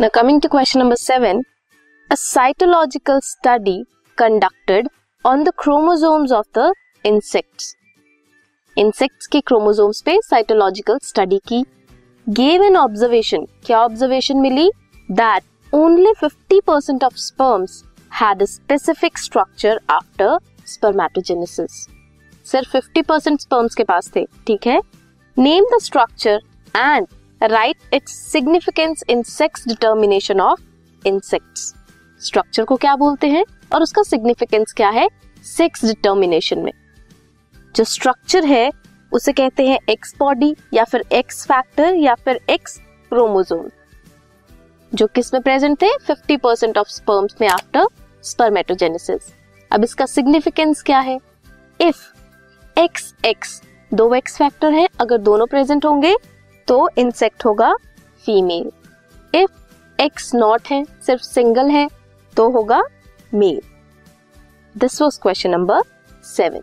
Now, coming to question number seven, a cytological study conducted on the chromosomes of the insects. Insects के chromosomes पे cytological study की gave an observation क्या observation milli? That only 50 percent of sperms had specific structure after spermatogenesis सिर्फ़ 50 percent sperms के पास थे ठीक है? Name the structure and write its significance in sex determination of insects structure को क्या बोलते हैं? और उसका सिग्निफिकेंस क्या है? सेक्स डिटर्मिनेशन में. जो स्ट्रक्चर है, उसे कहते हैं एक्स बॉडी या फिर एक्स फैक्टर या फिर एक्स क्रोमोजोम जो किसमें प्रेजेंट थे 50 परसेंट ऑफ़ स्पर्म्स में आफ्टर स्पर्मेटोजेनेसिस अब इसका सिग्निफिकेंस क्या है? इफ़ एक्स एक्स दो एक्स फैक्टर है, अगर दोनों प्रेजेंट होंगे तो इंसेक्ट होगा फीमेल इफ़ एक्स नॉट है, सिर्फ़ सिंगल है तो होगा male this was question number seven